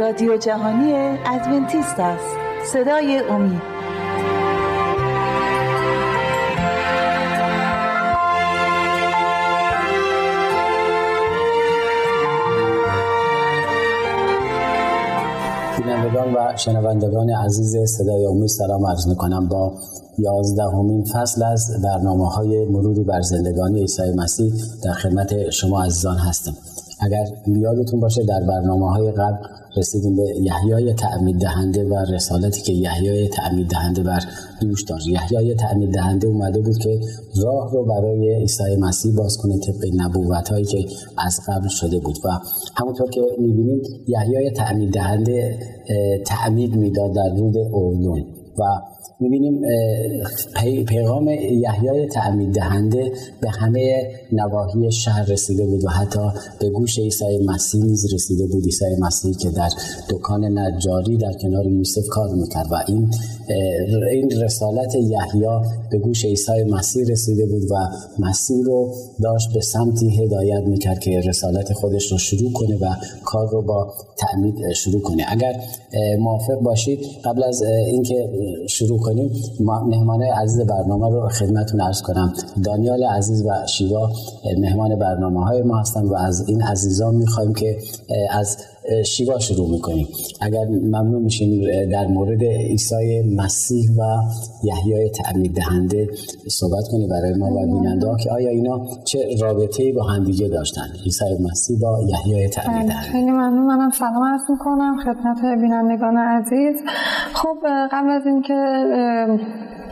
رادیو جهانی ادونتیست است. صدای امید. بینندگان و شنوندگان عزیز صدای امید سلام عرض می‌کنم با یازدهمین فصل از برنامه های مروری بر زندگانی عیسی مسیح در خدمت شما عزیزان هستیم. اگر یادتون باشه در برنامه های قبل رسیدیم به یحیای تعمید دهنده و رسالتی که یحیای تعمید دهنده بر دوش داشت. یحیای تعمید دهنده اومده بود که راه رو برای عیسی مسیح باز کنه طبق نبوت هایی که از قبل شده بود. و همونطور که می‌بینیم یحیای تعمید دهنده تعمید می‌داد در رود اردن. و می‌بینیم پیغام یحیای تعمید دهنده به همه نواحی شهر رسیده بود و حتی به گوش عیسی مسیح نیز رسیده بود. عیسی مسیح که در دکان نجاری در کنار یوسف کار می‌کرد و این این رسالت یحیا به گوش عیسی مسیح رسیده بود و مسیح رو داشت به سمتی هدایت می‌کرد که رسالت خودش رو شروع کنه و کار رو با تعمید شروع کنه. اگر موافق باشید قبل از اینکه شروع کنیم مهمان عزیز برنامه رو خدمتون عرض کنم. دانیال عزیز و شیوا مهمان برنامه های ما هستن و از این عزیزان می‌خوایم که از شیوا شروع می‌کنیم. اگر ممنون میشیم در مورد عیسی مسیح و یحیای تعمید دهنده صحبت کنی برای ما و بیننده که آیا اینا چه رابطه ای با همدیگه داشتن؟ عیسی مسیح با یحیای تعمید بله، دهنده خیلی ممنون. منم سلام عرض می‌کنم خدمت بینندگان عزیز. خب قبل از اینکه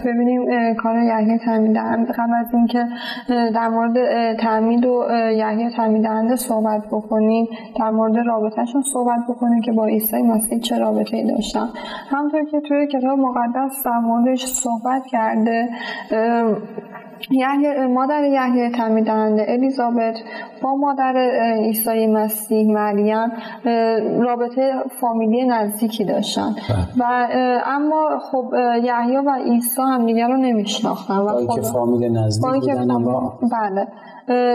ببینیم کار یحیی تعمید دهنده قبل از اینکه در مورد تعمید و یحیی تعمید دهنده صحبت بکنیم در مورد رابطهشون صحبت بکنیم که با عیسی مسیح چه رابطه ای داشتن. همطور که توی کتاب مقدس در موردش صحبت کرده یحیی مادر یحیی تعمید دهنده الیزابت با مادر عیسی مسیح مریم رابطه فامیلی نزدیکی داشتن. و اما خب یحیی و عیسی هم دیگر رو نمیشناختن و اینکه فامیل نزدیک بودن اما بله.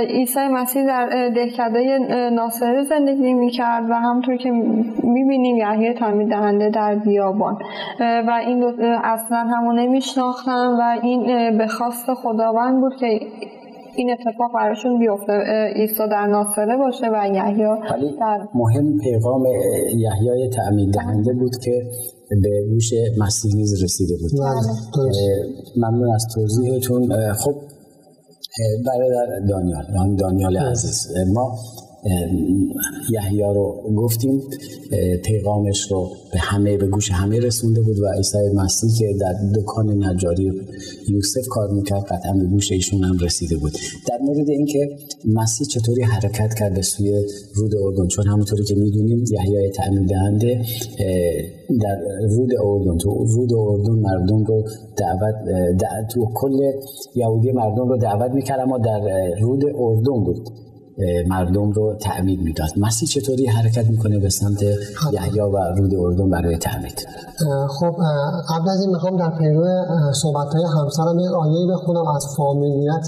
عیسی مسیح در دهکده ناصره زندگی می‌کرد و همطور که می‌بینیم یحیی تعمید دهنده در بیابان. و این اصلا همو نمیشناختن و این به خواست خداوند بود که این اتفاق براشون بیفته عیسی در ناصره باشه و یحیی در مهم پیغام یحیای تعمید دهنده بود که به گوش مسیح نیز رسیده بود. ممنون از توضیحتون. خب برادر دانیال دانیال عزیز. ما یحیا رو گفتیم پیغامش رو به همه به گوش همه رسونده بود و عیسی مسیح که در دکان نجاری یوسف کار می‌کرد قطعا به گوش ایشون هم رسیده بود. در مورد اینکه مسیح چطوری حرکت کرد به سوی رود اردن چون همونطوری که می‌دونیم یحیای تعمید دهنده در رود اردن تو رود اردن مردم رو دعوت تو کل یهودی مردم رو دعوت می‌کرد اما در رود اردن بود. مردم رو تعمید می‌داد. مسیح چطوری حرکت می‌کنه به سمت یحیا و رود اردن برای تعمید؟ خب قبل از این می‌خوام در پیرو صحبت های همسرم یک آیه بخونم از فامیلیت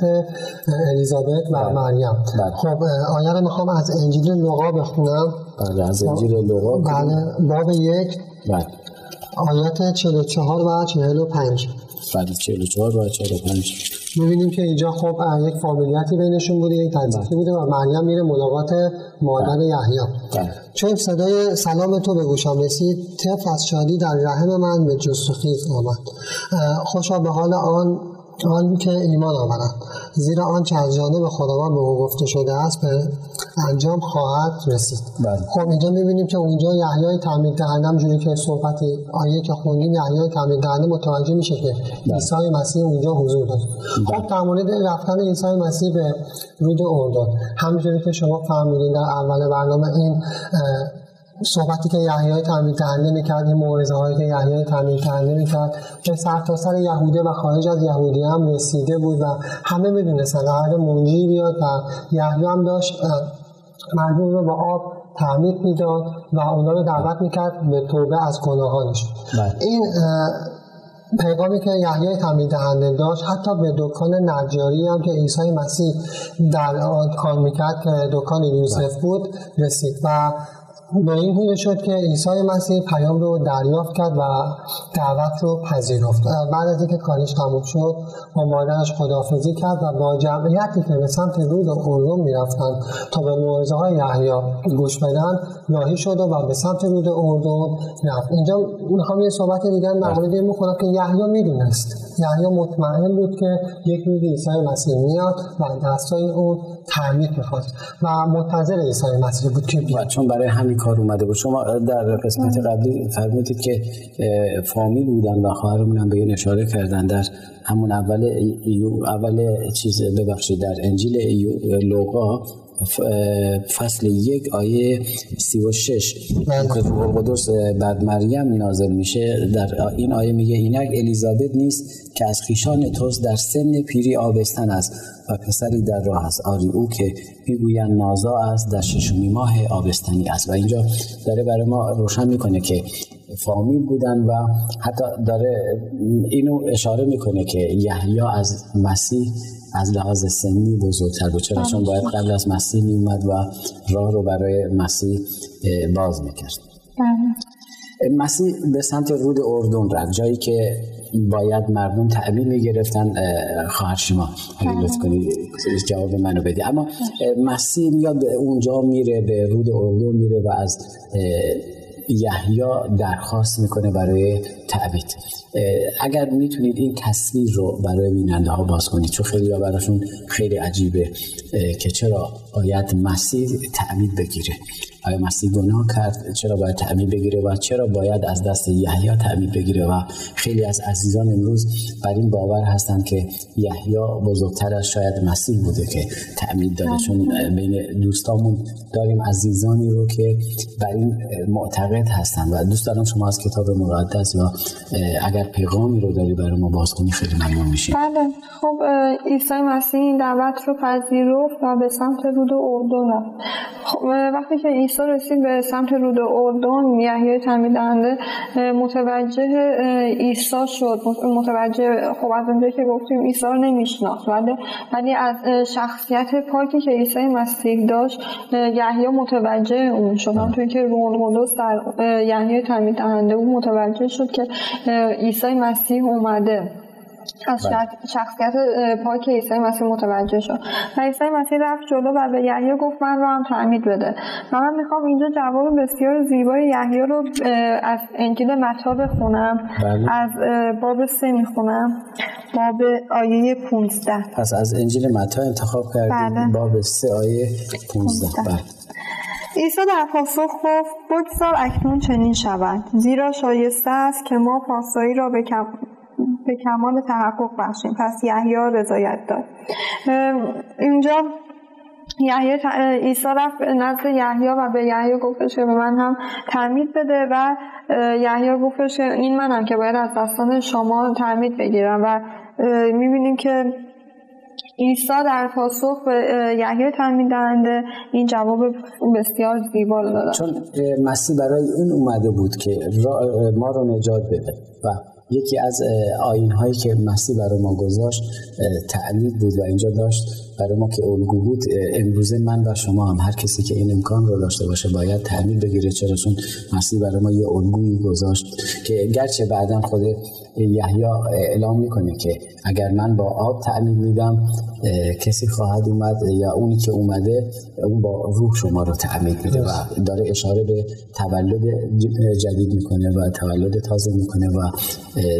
الیزابت و بله. مریم. بله. خب آیه رو می‌خوام از انجیل لوقا بخونم. بله از انجیل لوقا بله باب یک. بله. آیات 44 و 45 بله 44 و 45 می‌بینیم که اینجا خب یک فامیلیتی بینشون بوده یک تنظیفی بوده و مریم میره ملاقات مادر یحیی. چون صدای سلام تو به گوشم رسید طفل از شادی در رحم من به جست و خیز آمد خوشا به حال آن آن که ایمان آورد زیرا آنچه از جانب خداوند به او گفته شده است به انجام خواهد رسید بله. خب اینجا می‌بینیم که اونجا یحیای تعمید دهنده همجوری که صحبتی آیه که خوندیم یحیای تعمید دهنده متوجه میشه که بله. عیسی مسیح اونجا حضور داره بله. خب در مورد رفتن عیسی مسیح به رود اردن همونجوری که شما فهمیدین در اول برنامه این صحبتی که یحیای تعمید دهنده می‌کرد این موعظه هایی که یحیای تعمید دهنده می‌کرد به سرتاسر سر یهوده و خارج از یهودی هم رسیده بود و همه می‌دونستن قرار منجی بیاد و یحیی هم داشت مردم رو با آب تعمید می‌داد و اونا رو دعوت می‌کرد به توبه از گناهانش. این پیغامی که یحیای تعمید دهنده داشت حتی به دکان نجاری هم که عیسی مسیح در آن کار می‌کرد که دکان یوسف بود رسید و به این گونه شد که عیسی مسیح پیام رو دریافت کرد و دعوت رو پذیرفت. بعد از اینکه کارش تموم شد با مادرش خدافزی کرد و با جمعیتی که به سمت رود اردن می‌رفتن تا به موعظه های یحیی گوش بدن راهی شد و به سمت رود اردن رفت. اینجا می‌خوام یه صحبت دیگر مورد این بکنم که یحیی می‌دونست. یحیی مطمئن بود که یک روز عیسی مسیح میاد و دستای اون تعمیر می‌خواد و منتظر عیسی مسیح بود که بیاد. چون برای همین کار اومده بود. شما در قسمت قبلی فرمودید که فامیل بودن و خواهرمون هم به این اشاره کردن در همون اول ایو اول چیز ببخشید در انجیل ایو لوقا. فصل یک آیه سی و شش. که روح القدس بعد مریم نازل میشه. در این آیه میگه اینک الیزابت نیست که از خیشان توست در سن پیری آبستن است و پسری در راه است. آری او که می‌گویند نازا است در ششمی ماه آبستنی است. و اینجا داره برای ما روشن می‌کنه که فامیل بودن و حتی داره اینو اشاره می‌کنه که یحیی از مسیح از لحاظ سنی بزرگتر بود. چرا؟ چون باید قبل از مسیح می اومد و راه رو برای مسیح باز می‌کرد. بله. مسیح به سمت رود اردن رفت. جایی که باید مردم تعبیر می‌گرفتن خواهر شما اگه لطف کنید جواب منو بدی اما مسیح میاد به اونجا میره به رود اردن میره و از یحیی درخواست می‌کنه برای تعبید اگر می‌تونید این تصویر رو برای بیننده ها باز کنید چون خیلی براشون خیلی عجیبه که چرا باید مسیح تعبید بگیره. آیا مسیح گناه کرد؟ چرا باید تعمید بگیره؟ و چرا باید از دست یحیی تعمید بگیره؟ و خیلی از عزیزان امروز بر این باور هستند که یحیی بزرگتر از شاید مسیح بوده که تعمید داده. چون بین دوستامون داریم عزیزانی رو که بر این معتقد هستند و دوست دارم شما از کتاب مقدس یا اگر پیغامی رو داری برای ما باز کنی خیلی ممنون میشیم. بله خب عیسی مسیح این دعوت رو پذیرفت و به سمت رود اردن رفت. خب وقتی که عیسی رسید به سمت رود اردن یحیای تعمید دهنده متوجه عیسی شد. متوجه خب از اونجایی که گفتیم عیسی رو نمیشناخت. ولی از شخصیت پاکی که عیسی مسیح داشت یحیی متوجه اون شد. همونطور که روح القدس در یحیای تعمید دهنده اون متوجه شد که عیسی مسیح اومده. از بله. شخصیت پاک عیسی مسیح متوجه شد. و عیسی مسیح رفت جلو و به یحیی گفت من رو هم تعمید بده. و من می‌خوام اینجا جواب بسیار زیبای یحیی رو از انجیل متا بخونم. بله. از باب سه می‌خونم. باب آیه 15 پس از انجیل متا انتخاب کردیم. بله. باب سه آیه 15 بله. عیسی در پاسخ گفت بگذار اکنون چنین شود زیرا شایسته است که ما پاسایی را به به کمال تحقق بخشیم. پس یحیی رضایت داد. اینجا یحیی عیسی رفت نزد یحیی و به یحیی گفتش که به من هم تعمید بده و یحیی گفتش این منم که باید از دستان شما تعمید بگیرم و می‌بینیم که عیسی در پاسخ به یحیی تعمید دهنده. این جواب بسیار زیبا رو داد چون مسیح برای این اومده بود که ما رو نجات بده و یکی از آین هایی که مسیح برای ما گذاشت تعمید بود و اینجا داشت برای ما که الگو بود امروزه من و شما هم هر کسی که این امکان رو داشته باشه باید تعمید بگیره چرا چون مسیح برای ما یه الگویی گذاشت که گرچه بعدا خود یحیی اعلام می‌کنه که اگر من با آب تعمید میدم کسی خواهد اومد یا اونی که اومده اون با روح شما رو تعمید میده و داره اشاره به تولد جدید می‌کنه و تولد تازه می‌کنه و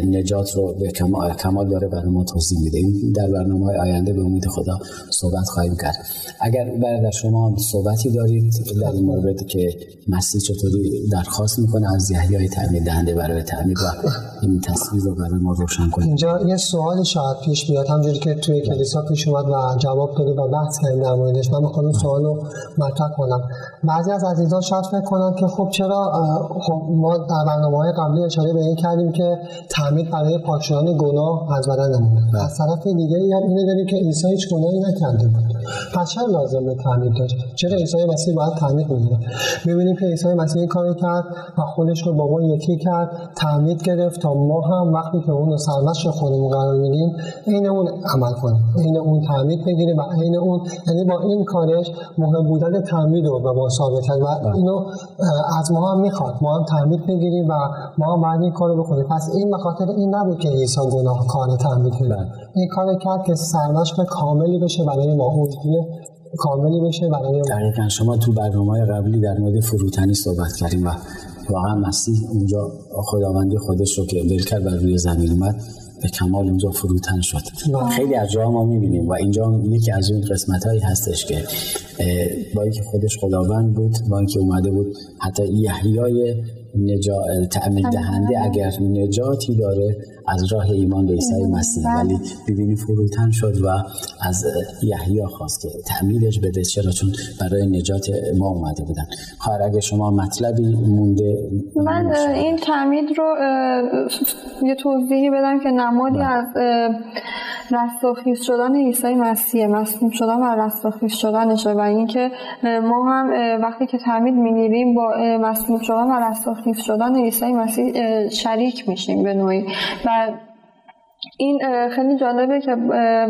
نجات رو به کمال داره برای ما توضیح میده. این در برنامه آینده به امید خدا صحبت خواهیم کرد. اگر برادر شما صحبتی دارید در این مورد که مسیح چطوری درخواست می‌کنه از یحیای تعمید دهنده برای تعمید و این تصویر رو برای ما روشن کنید اینجا یه سوال شاید پیش بیاد. همجوری که توی کلیسا پیش اومد و جواب دادی و بحث کردیم در موردش من می‌خوام این سوال رو مطرح کنم. بعضی از عزیزان شاید فکر کنن که خب چرا خب ما در برنامه های قبلی اشاره به این کردیم که تعمید برای پاک گناه از بدن نمونه. بله. از طرف دیگه هم اینو داریم که عیسی هیچ گناهی کرده بود پس چرا لازم به تعمید داشت؟ چرا عیسی مسیح باید تعمید می‌گیره می‌بینیم که عیسی مسیح این کار کرد و خودش رو با ما یکی کرد تعمید گرفت تا ما هم وقتی که اون رو سرمشق خودمون قرار میدیم عین اون عمل کنیم عین اون تعمید بگیریم و عین اون یعنی با این کارش مهم بودن تعمید رو به ما ثابت کرد و بله. اینو از ما هم می‌خواد. ما هم تعمید بگیریم و ما هم باید این کارو بکنیم. پس این به این نبود که عیسی گناه کار تعمید کرد این کار کرد که سرمشق کاملی بشه برای ما کاملی بشه برای دقیقا شما تو برنامه قبلی در مورد فروتنی صحبت کردیم و واقعا مسیح اونجا خداوندی خودش رو که کرد بر روی زمین اومد به کمال اونجا فروتن شد بله. خیلی از جاها ما می‌بینیم و اینجا یکی از اون قسمت هایی هستش که با اینکه خودش خداوند بود با اینکه اومده بود حتی یحیای نجا... تأمین دهنده اگر نجاتی داره از راه ایمان به عیسی مسیح. بله. ولی ببینی فروتن شد و از یحیی خواست که تعمیدش بده. چرا؟ چون برای نجات ما اومده بودن. خواهر اگه شما مطلبی مونده من این تعمید رو یه توضیحی بدم که نمادی بله. از رستاخیز شدن عیسی مسیح مسلوم شدن و رستاخیز شدنشه و اینکه ما هم وقتی که تعمید می‌گیریم با مسلوم شدن و رستاخیز شدن عیسی مسیح شریک میشیم به نوعی. و این خیلی جالبه که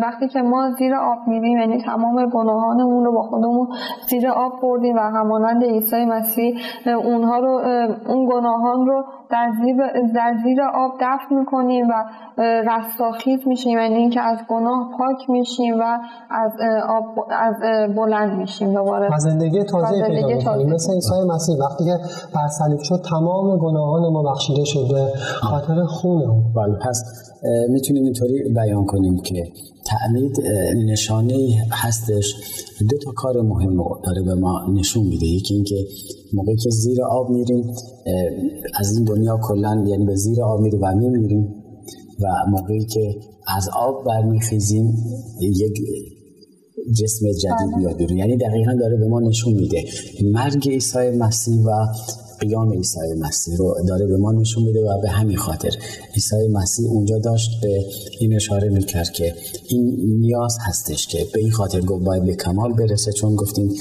وقتی که ما زیر آب میریم یعنی تمام گناهانمون رو با خودمون زیر آب بردیم و همانند عیسی مسیح اونها رو اون گناهان رو در زیر, در زیر آب دفن می‌کنیم و رستاخیز میشیم یعنی اینکه از گناه پاک میشیم و از آب از بلند میشیم دوباره. و زندگی تازه پیدا می‌کنیم. مثل عیسی مسیح وقتی که بر صلیب شد تمام گناهان ما بخشیده شده خاطر خون بله پس می‌تونیم اینطوری بیان کنیم که تعمید نشانه هستش. دو تا کار مهم رو داره به ما نشون میده. یکی اینکه موقعی که زیر آب میریم از این دنیا کلا یعنی به زیر آب میریم و میمیریم و موقعی که از آب برمیخیزیم یک جسم جدید بیاد بیرون. یعنی دقیقا داره به ما نشون میده. مرگ عیسی مسیح و قیام عیسی مسیح رو داره به ما نشون میده و به همین خاطر عیسی مسیح اونجا داشت به این اشاره می‌کرد که این نیاز هستش که به این خاطر گفت باید به کمال برسه چون گفتیم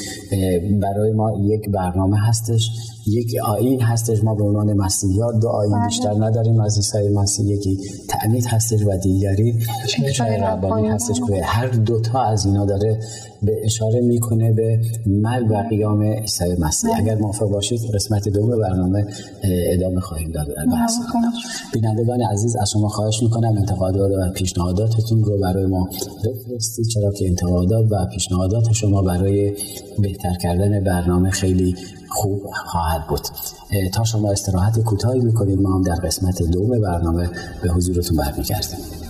برای ما یک برنامه هستش یک آین هستش ما به عنوان مسیحیات دو آین بله. بیشتر نداریم. از عیسی مسیح یکی تعمید هستش و دیگری اشاره ربانی هستش که هر دوتا از اینا داره به اشاره می‌کنه به مرگ و قیام عیسی مسیح. بله. اگر موافق باشید قسمت دوم برنامه ادامه خواهیم داد. بحث. بینندگان عزیز از شما خواهش می‌کنم انتقادات و پیشنهاداتتون رو برای ما بفرستید چرا که انتقادات و پیشنهادات شما برای بهتر کردن برنامه خیلی خوب خواهد بود. تا شما استراحت کوتاهی می‌کنید ما هم در قسمت دوم برنامه به حضورتون برمیگردیم.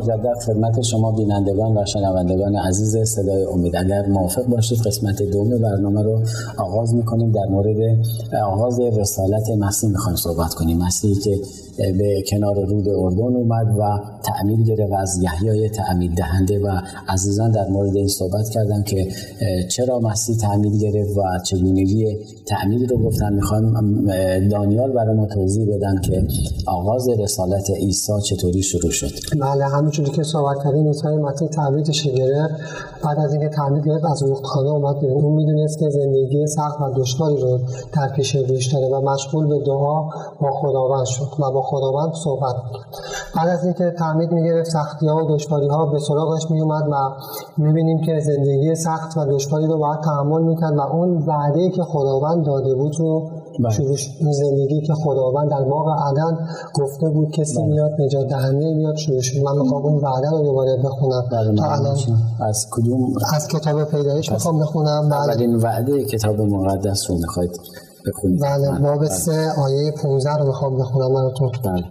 مجدد خدمت شما بینندگان و شنوندگان عزیز صدای امید. اگر موافق باشید قسمت دوم برنامه رو آغاز می‌کنیم. در مورد آغاز رسالت مسیح می‌خوایم صحبت کنیم. مسیحی که به کنار رود اردن اومد و تعمیر گرفت از یحیای تعمیر دهنده و عزیزان در مورد این صحبت کردن که چرا مسیح تعمیر گرفت و چگونگی تعمیر رو گفتن. می‌خوایم دانیال برای ما توضیح بدن که آغاز رسالت عیسی چطوری شروع شد. بله همونجوری که صحبت کردیم عیسی مسیح تعمیدش گرفت. بعد از اینکه تعمیر گرفت از رودخانه اومد بیرون. اون می‌دونست که زندگی سخت و دشواری رو در پیش روش داره و مشغول به دعا با خداوند شد و با خداوند صحبت بعد از اینکه تعمید می‌گرفت سختی ها و دشواری ها به سراغش میومد و می‌بینیم که زندگی سخت و دشواری رو باید تحمل می‌کرد و اون وعده که خداوند داده بود رو بله. شروع زندگی که خداوند در باغ عدن گفته بود کسی بله. میاد نجات دهنده میاد شروع شد. من می‌خوام اون وعده رو دوباره بخونم. بله، تا الان. از کدوم از کتاب پیدایش می‌خوام بخونم. اولین وعده کتاب مقدس رو می‌خواید بخونید. بله باب سه آیه 15 رو می‌خوام بخونم براتون. بله.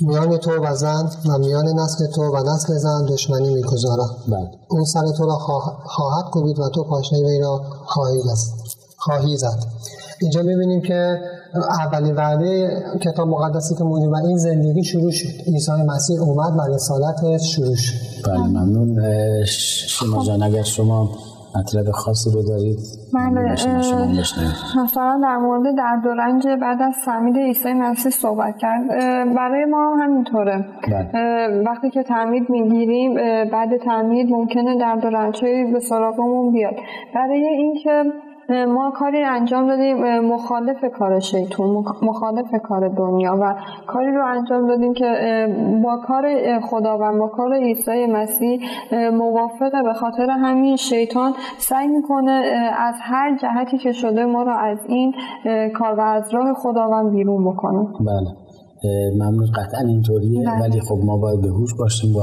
میان تو و زن و میان نسل تو و نسل زن دشمنی می‌گذارم. بله. اون سر تو را خواهد کوبید و تو پاشنه وی را خواهی زد خواهی زد. اینجا می‌بینیم که اولین وعده کتاب مقدسی که موجود این زندگی شروع شد. عیسی مسیح اومد و رسالتش شروع شد. بله ممنون. شما جان اگر شما مطلب خاصی رو دارید بله مثلا در مورد درد و رنج بعد از تعمید عیسی مسیح صحبت کرد. برای ما هم همینطوره. بله. وقتی که تعمید می‌گیریم بعد تعمید ممکنه درد و رنج به سراغمون بیاد. برای اینکه ما کاری انجام دادیم مخالف کار شیطون مخالف کار دنیا و کاری رو انجام دادیم که با کار خداوند با کار عیسی مسیح موافقه. به خاطر همین شیطان سعی می‌کنه از هر جهتی که شده ما رو از این کار و از راه خداوند بیرون بکنه. بله. ممنون. قطعا اینطوریه. بله. ولی خب ما باید به هوش باشیم و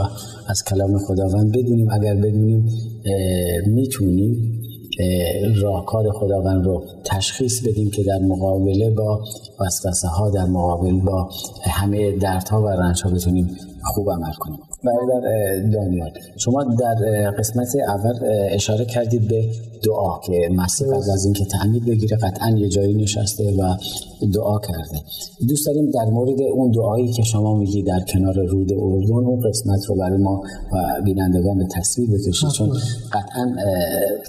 از کلام خداوند بدونیم. اگر بدونیم می‌تونیم راهکار خداوند رو تشخیص بدیم که در مقابله با وسوسه ها در مقابل با همه دردها و رنج ها بتونیم خوب عمل کنیم. برادر دانیال. شما در قسمت اول اشاره کردید به دعا که مسیح قبل از اینکه تعمید بگیره قطعا یه جایی نشسته و دعا کرده. دوست داریم در مورد اون دعایی که شما میگی در کنار رود اردن اون قسمت رو برای ما و بینندگان به تصویر بکشید. چون قطعا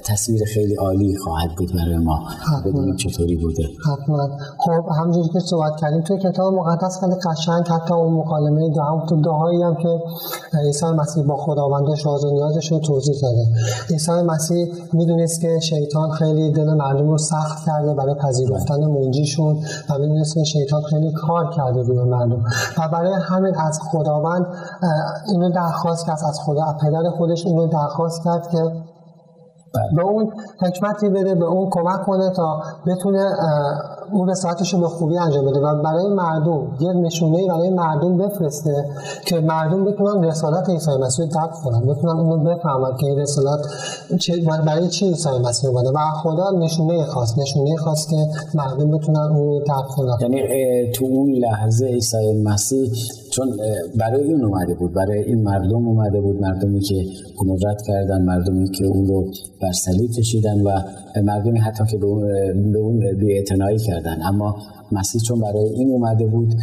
تصویر خیلی عالی خواهد بود برای ما. بدونیم چطوری بوده. حتما. خب همونجوری که صحبت کردیم توی کتاب مقدس خیلی قشنگ حتی اون مکالمه دعا تو دعایی هم که عیسی مسیح با خداوندش راز و نیازش رو توضیح داده عیسی مسیح می‌دونست که شیطان خیلی دل مردم رو سخت کرده برای پذیرفتن منجیشون و می‌دونست که شیطان خیلی کار کرده روی مردم و برای همین از خداوند اینو درخواست کرد از خدا پدر خودش اینو درخواست کرد که. به اون حکمتی بده به اون کمک کنه تا بتونه اون رسالتش رو به خوبی انجام بده. و برای مردم یه نشونه برای مردم بفرسته که مردم بتونن رسالت عیسی مسیح رو درک کنن بتونن اونو بفهمن که این رسالت برای چی عیسی مسیح اومده. و خدا نشونه خاص نشونه خاص که مردم بتونن اون درک کنن. یعنی تو اون لحظه عیسی مسیح چون برای این اومده بود برای این مردم اومده بود مردمی که اونو رد کردن مردمی که اون رو بر کشیدن و مردمی حتی که به اون, به اون کردن. اما مسیح چون برای این اومده بود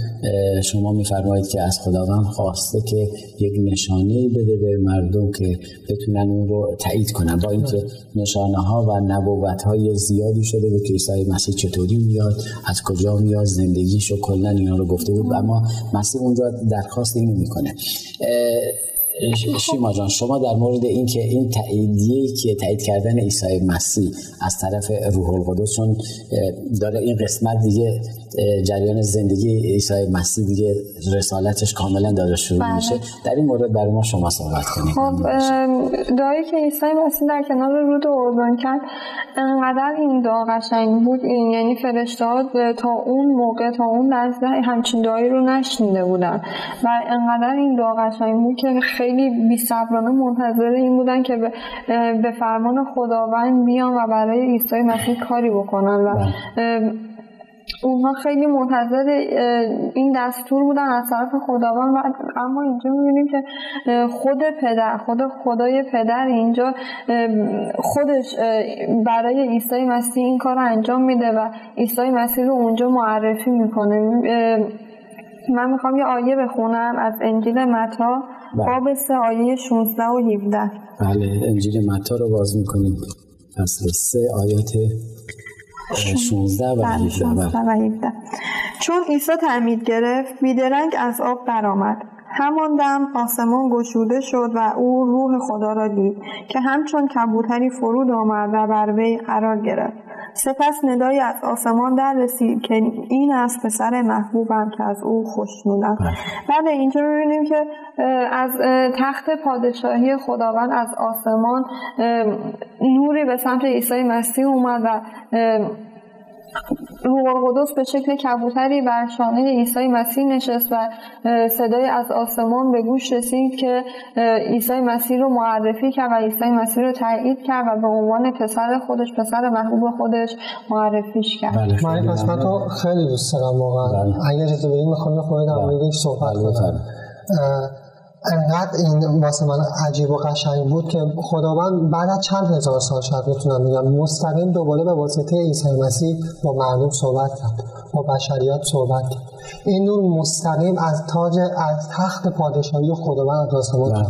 شما میفرمایید که از خداوند خواسته که یک نشانه بده به مردم که بتونن اون رو تایید کنن. با اینکه نشانه ها و نبوت های زیادی شده که عیسی مسیح چطوری میاد از کجا میاد زندگیش و کلا اینا رو گفته بود اما مسیح اونجا درخواست اینو می‌کنه. شیما جان شما در مورد اینکه این تاییدیه که تایید کردن عیسی مسیح از طرف روح القدس داره این قسمت دیگه جریان زندگی عیسی مسیح دیگه رسالتش کاملا داره شروع بله. میشه. در این مورد برای ما شما صحبت کنید. خب دعایی که عیسی مسیح در کنار رود اردن کرد انقدر این دعا قشنگ بود این یعنی فرشته تا اون موقع تا اون لحظه همچین دعایی رو نشنیده بودن. و انقدر این دعا قشنگ بود که خیلی بیصبرانه منتظر این بودن که به فرمان خداوند بیان و برای عیسی مسیح کاری بکنن. و بله. اونها خیلی منتظر این دستور بودن از طرف خداوند و اما اینجا می‌بینیم که خود پدر خود خدای پدر اینجا خودش برای عیسی مسیح این کار رو انجام میده و عیسی مسیح رو اونجا معرفی می‌کنه. من می‌خوام یه آیه بخونم از انجیل متا بله. باب سه آیه 16 و 17 بله انجیل متا رو باز می‌کنیم. فصل سه آیات 16 و 17 بله. چون عیسی تعمید گرفت بیدرنگ از آب برآمد. همان دم آسمان گشوده شد و او روح خدا را دید که همچون کبوتری فرود آمد و بر وی قرار گرفت. سپس ندایی از آسمان در رسید که این از پسر محبوبم که از او خوشنودم بله. بعد اینجا می‌بینیم که از تخت پادشاهی خداوند از آسمان نوری به سمت عیسی مسیح اومد و روح القدس به شکل کبوتری بر شانه عیسی مسیح نشست و صدای از آسمان به گوش رسید که عیسی مسیح رو معرفی کرد و عیسی مسیح رو تایید کرد و به عنوان پسر خودش پسر محبوب خودش معرفیش کرد. بله من این قسمت رو خیلی دوست دارم واقعا. بله. اگر اجازه بدید می‌خوام خود در موردش صحبت کنم. انقدر این واسه من عجیب و قشنگ بود که خداوند بعد از چند هزار سال شاید می‌تونم بگم مستقیم دوباره به واسطه عیسی مسیح با مردم صحبت کرد با بشریت صحبت کرد. این نور مستقیم از تاج از تخت پادشاهی خداوند از آسمان بله.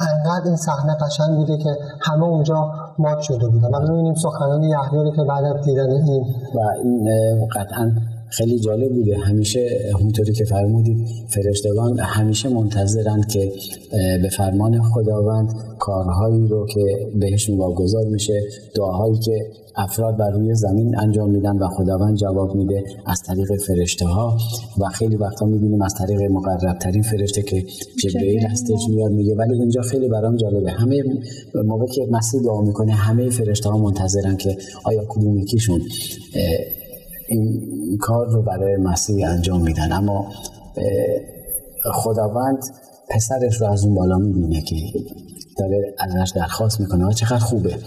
انقدر این صحنه قشنگ بوده که همه اونجا مات شده بودن. و می‌بینیم سخنان یحیی که بعد از دیدن این و این قطعا خیلی جالب بوده. همیشه همونطوری که فرمودید فرشتگان همیشه منتظرند که به فرمان خداوند کارهایی رو که بهشون واگذار میشه دعاهایی که افراد بر روی زمین انجام میدن و خداوند جواب میده از طریق فرشته ها و خیلی وقتا می‌بینیم از طریق مقرب ترین فرشته که جبرئیل هستش میاد میگه ولی اینجا خیلی برام جالبه. همه موقع که مسیح دعا می‌کنه همه فرشته ها منتظرن که آیا کدوم یکیشون این کار رو برای مسیح انجام میدن. اما خداوند پسرش رو از اون بالا می‌بینه که داره ازش درخواست می‌کنه. چقدر خوبه.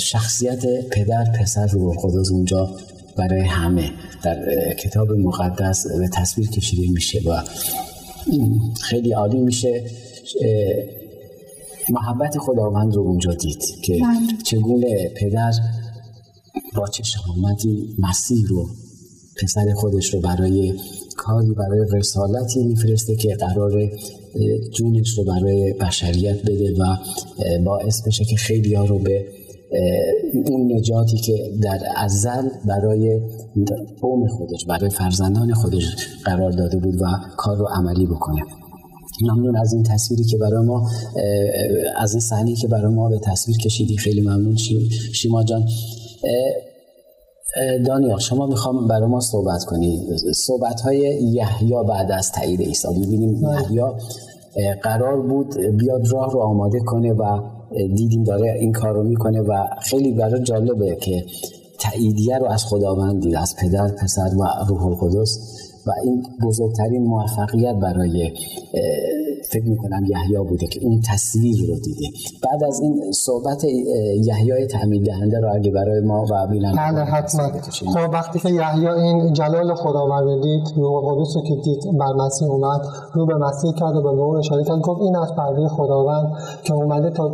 شخصیت پدر پسر رو خدا اونجا برای همه در کتاب مقدس به تصویر کشیده میشه و خیلی عالی میشه. محبت خداوند رو اونجا دید که بله. چگونه پدر با چه شهامتی مسیح رو پسر خودش رو برای کاری برای رسالتی میفرسته که قرار جونش رو برای بشریت بده و باعث بشه که خیلی ها رو به اون نجاتی که در ازل برای قوم خودش برای فرزندان خودش قرار داده بود و کار رو عملی بکنه. ممنون از این تصویری که برای ما از این صحنه که برای ما به تصویر کشیدی. خیلی ممنون شیما جان. دانیال شما می‌خوام برای ما صحبت کنی صحبت های یحیی بعد از تایید عیسی می‌بینیم بله. یحیی قرار بود بیاد راه رو آماده کنه و دیدیم داره این کار رو می‌کنه و خیلی برای جالبه که تاییدیه رو از خداوند دید از پدر پسر و روح القدس و این بزرگترین موفقیت برای فکر می‌کنم یحیی بوده که اون تصویر رو دیده. بعد از این صحبت یحیی تعمید دهنده رو اگه برای ما و بینن بله حتما. خب وقتی که یحیی این جلال خداوند دید روح قدس رو که دید بر مسیح اومد رو به مسیح کرد و به اون اشاره کرد گفت این از پرده خداوند که اومده تا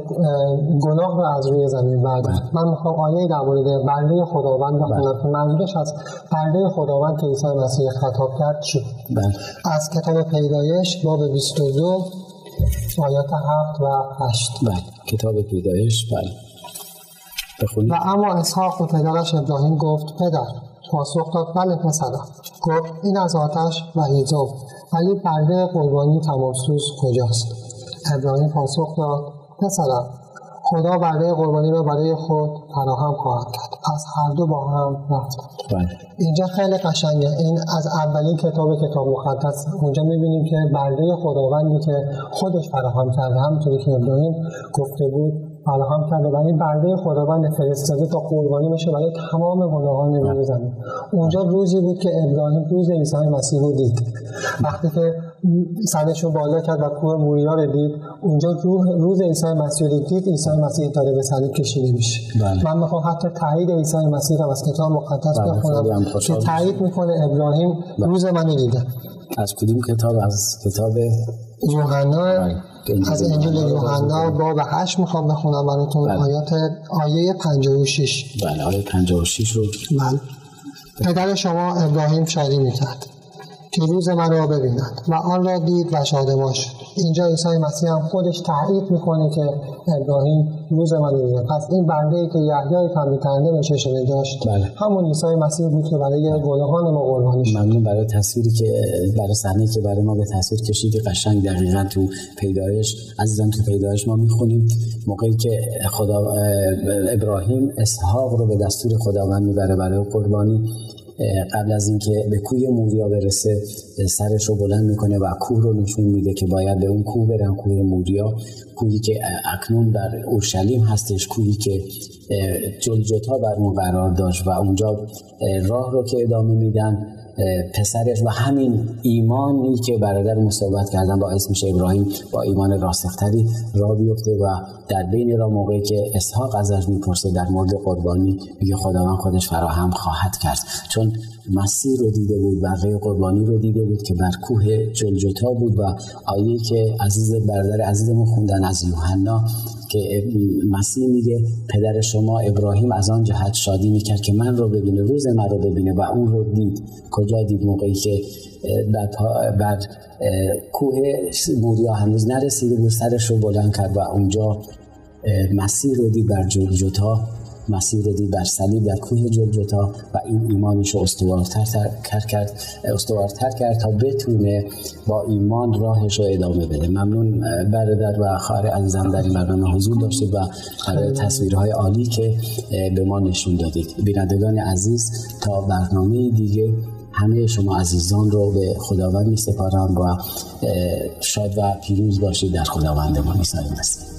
گناه رو از روی زمین برداره بله. من می‌خوام آیه در مورد پرده خداوند بخونم. بله. که منظورش از پرده خداوند که عیسی مسیح خطاب کرد چی؟ بله. از کتاب پیدایش باب 22 آیات هفت و هشت. بله. کتاب پیدایش بله. بخونید. و اما اسحاق و پدرش ابراهیم گفت پدر پاسخ داد. بله پسرم گفت این از آتش و هیزم ولی پرده قربانی تماسوس کجاست؟ ابراهیم پاسخ داد پسرم خدا برای قربانی را برای خود فراهم خواهد کرد. پس هر دو با هم رفت. بله. اینجا خیلی قشنگه. این از اولین کتاب کتاب مقدس. اونجا می‌بینیم که برده خداوندی که خودش فراهم کرده همونطوری که ابراهیم گفته بود فراهم کرده. و این برده خداوند فرستاده تا قربانی بشه برای تمام گناهان روی زمین. اونجا روزی بود که ابراهیم روز عیسی مسیح رو دید. وقتی که سرش رو بالا کرد و کوه موریا رو دید. اونجا روح روز عیسی مسیح رو دید عیسی مسیح داره به صلیب کشیده میشه. بله. من می‌خوام حتی تایید عیسی مسیح رو از کتاب مقدس بله، بخونم که تایید می‌کنه ابراهیم بله. روز منو دیده. از کدوم کتاب؟ از کتاب یوحنا. بله. از انجیل یوحنا. باب 8 می‌خوام بخونم براتون. بله. آیات آیه 56 بله آیه 56 رو بله. پدر شما ابراهیم شادی می‌کرد. که روز من را ببیند. و آن را دید و شادمان شد. اینجا عیسی مسیح هم خودش تایید می‌کنه که ابراهیم روز من رو پس این بنده ای که یحیای کننده به چشم داشت؟ بله. همون عیسی مسیح بود که برای گناهان ما قربانی شد. ممنون برای تصویری که برای صحنه که برای ما به تصویر کشیدی. قشنگ دقیقا تو پیدایش عزیزان تو پیدایش ما می‌خونیم. موقعی که خدا ابراهیم اسحاق رو به دستور خداوند می‌بره برای قربانی. قبل از اینکه به کوی موریا برسه سرش رو بلند می‌کنه و کوه رو نشون میده که باید به اون کوه برن کوه موریا کوهی که اکنون در اورشلیم هستش کوهی که جلجتا بر اون قرار داشت و اونجا راه رو که ادامه میدن. پسرش و همین ایمانی که برادر مصابت کردن با اسمش ابراهیم با ایمان راسختری را بیفته و در بین را موقعی که اسحاق ازش می‌پرسه در مورد قربانی میگه خداوند خودش فراهم خواهد کرد. چون مسیر رو دیده بود بقیه قربانی رو دیده بود که بر کوه جلجتا بود و آیه که عزیز برادر عزیزمون خوندن از یوحنا که مسیح میگه پدر شما ابراهیم از آن جهت شادی می‌کرد که من رو ببینه روز من رو ببینه و اون رو دید. کجا دید؟ موقعی که بر کوه بوریا هنوز نرسیده بود سرش رو بلند کرد و اونجا مسیر رو دید بر جلجتا مسیر رو دید بر صلیب در کوه جلجتا و این ایمانش رو استوارتر کرد استوارتر کرد تا بتونه با ایمان راهش رو ادامه بده. ممنون برادر و خواهر عزیزم در این برنامه حضور داشتید و تصویرهای عالی که به ما نشون دادید. بینندگان عزیز تا برنامه دیگه همه شما عزیزان رو به خداوند می سپارم و شاد و پیروز باشید در خداوندمان عیسی مسیح